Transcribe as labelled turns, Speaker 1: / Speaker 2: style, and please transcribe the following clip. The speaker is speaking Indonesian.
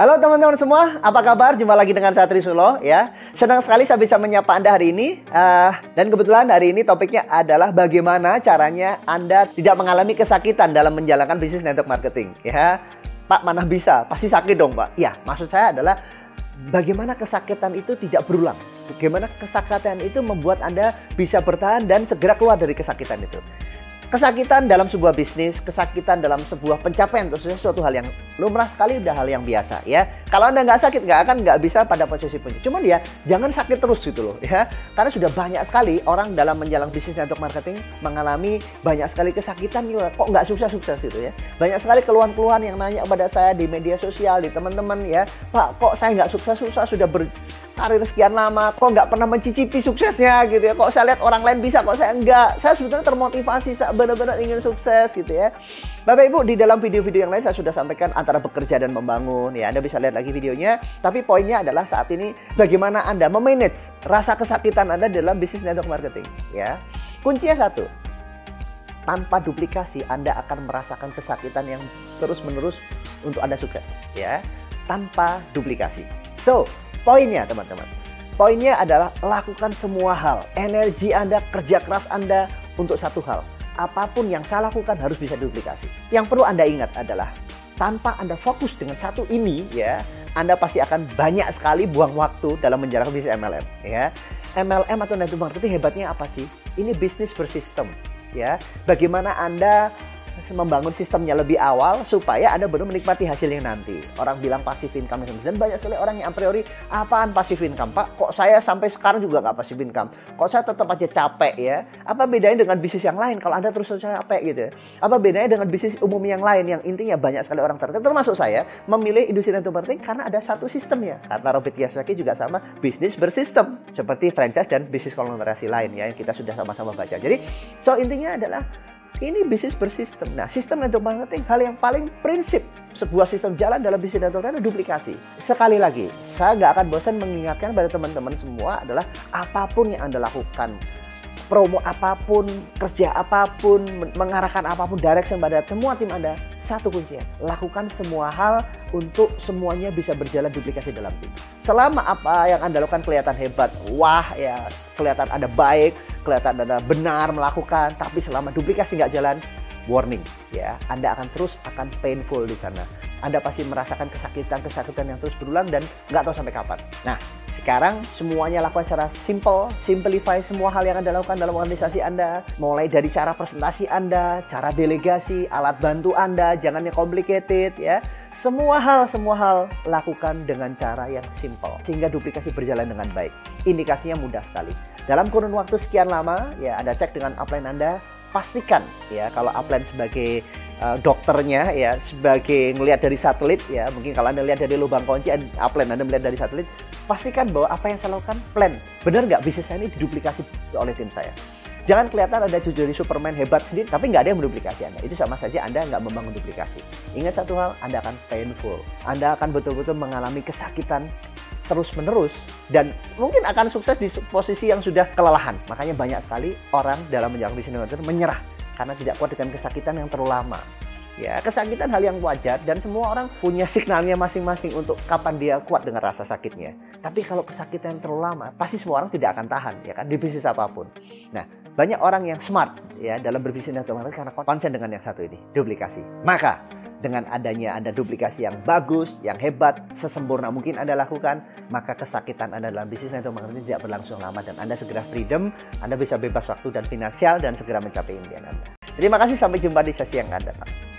Speaker 1: Halo teman-teman semua, apa kabar? Jumpa lagi dengan saya Trisulo ya. Senang sekali saya bisa menyapa Anda hari ini. Uh, dan kebetulan hari ini topiknya adalah bagaimana caranya Anda tidak mengalami kesakitan dalam menjalankan bisnis network marketing ya. Pak, mana bisa? Pasti sakit dong, Pak. Ya, maksud saya adalah bagaimana kesakitan itu tidak berulang. Bagaimana kesakitan itu membuat Anda bisa bertahan dan segera keluar dari kesakitan itu. Kesakitan dalam sebuah bisnis, kesakitan dalam sebuah pencapaian itu suatu hal yang lumrah sekali, udah hal yang biasa ya. Kalau anda nggak sakit, nggak akan nggak bisa pada posisi puncak. Cuman ya jangan sakit terus gitu loh ya. Karena sudah banyak sekali orang dalam menjalankan bisnis untuk marketing mengalami banyak sekali kesakitan ya. Kok nggak sukses-sukses gitu ya. Banyak sekali keluhan-keluhan yang nanya kepada saya di media sosial, di teman-teman ya. Pak, kok saya nggak sukses-sukses sudah ber karir sekian lama, kok nggak pernah mencicipi suksesnya gitu ya. Kok saya lihat orang lain bisa, kok saya enggak. Saya sebetulnya termotivasi, saya benar-benar ingin sukses gitu ya. Bapak Ibu, di dalam video-video yang lain saya sudah sampaikan antara bekerja dan membangun. Ya, Anda bisa lihat lagi videonya. Tapi poinnya adalah saat ini bagaimana Anda memanage rasa kesakitan Anda dalam bisnis network marketing. Ya, kuncinya satu, tanpa duplikasi Anda akan merasakan kesakitan yang terus-menerus untuk Anda sukses ya tanpa duplikasi. So, Poinnya teman-teman, poinnya adalah lakukan semua hal. Energi Anda, kerja keras Anda untuk satu hal. Apa pun yang saya lakukan harus bisa duplikasi. Yang perlu Anda ingat adalah tanpa Anda fokus dengan satu ini ya, Anda pasti akan banyak sekali buang waktu dalam menjalankan bisnis MLM ya. MLM atau network marketing hebatnya apa sih? Ini bisnis bersistem ya. Bagaimana Anda membangun sistemnya lebih awal supaya Anda benar menikmati hasilnya nanti. Orang bilang passive income dan banyak sekali orang yang a priori apaan passive income Pak? Kok saya sampai sekarang juga nggak passive income? Kok saya tetap aja capek ya? Apa bedanya dengan bisnis yang lain kalau Anda terus capek gitu? Ya? Apa bedanya dengan bisnis umum yang lain yang intinya banyak sekali orang terkenal termasuk saya memilih industri network marketing karena ada satu sistemnya. Kata Robert Kiyosaki juga sama bisnis bersistem seperti franchise dan bisnis konglomerasi lain ya yang kita sudah sama-sama baca. Jadi so intinya adalah ini bisnis bersistem. Nah, sistem network marketing hal yang paling prinsip sebuah sistem jalan dalam bisnis network adalah duplikasi. Sekali lagi, saya nggak akan bosan mengingatkan pada teman-teman semua adalah apa pun yang Anda lakukan, promo apa pun, kerja apa pun, mengarahkan apa pun, direction pada semua tim Anda, satu kuncinya, lakukan semua hal untuk semuanya bisa berjalan duplikasi dalam tim. Selama apa yang Anda lakukan kelihatan hebat, wah ya, kelihatan Anda baik, kelihatan Anda benar melakukan, tapi selama duplikasi nggak jalan, warning ya, Anda akan terus akan painful di sana. Anda pasti merasakan kesakitan-kesakitan yang terus berulang dan nggak tahu sampai kapan. Nah, sekarang semuanya lakukan secara simple, simplify semua hal yang Anda lakukan dalam organisasi Anda. Mulai dari cara presentasi Anda, cara delegasi, alat bantu Anda, jangan yang complicated ya. Semua hal, semua hal lakukan dengan cara yang simple. Sehingga duplikasi berjalan dengan baik. Indikasinya mudah sekali. Dalam kurun waktu sekian lama, ya Anda cek dengan upline Anda, pastikan ya kalau upline sebagai uh, dokternya ya sebagai ngelihat dari satelit ya mungkin kalau anda lihat dari lubang kunci upline anda melihat dari satelit pastikan bahwa apa yang saya lakukan plan. Benar nggak bisnis saya ini diduplikasi oleh tim saya? Jangan kelihatan ada jadi Superman hebat sendiri tapi nggak ada yang menduplikasi anda. Itu sama saja anda nggak membangun duplikasi. Ingat satu hal anda akan painful. Anda akan betul-betul mengalami kesakitan terus menerus dan mungkin akan sukses di posisi yang sudah kelelahan. Makanya banyak sekali orang dalam menjalankan bisnis menyerah karena tidak kuat dengan kesakitan yang terlalu lama. Ya, kesakitan hal yang wajar dan semua orang punya signalnya masing-masing untuk kapan dia kuat dengan rasa sakitnya. Tapi kalau kesakitan yang terlalu lama, pasti semua orang tidak akan tahan ya kan di bisnis apa pun. Nah, banyak orang yang smart ya dalam berbisnis karena konsen dengan yang satu ini, duplikasi. Maka dengan adanya Anda duplikasi yang bagus, yang hebat, sesempurna mungkin Anda lakukan, maka kesakitan Anda dalam bisnis network marketing tidak berlangsung lama dan Anda segera freedom, Anda bisa bebas waktu dan finansial dan segera mencapai impian Anda. Terima kasih, sampai jumpa di sesi yang akan datang.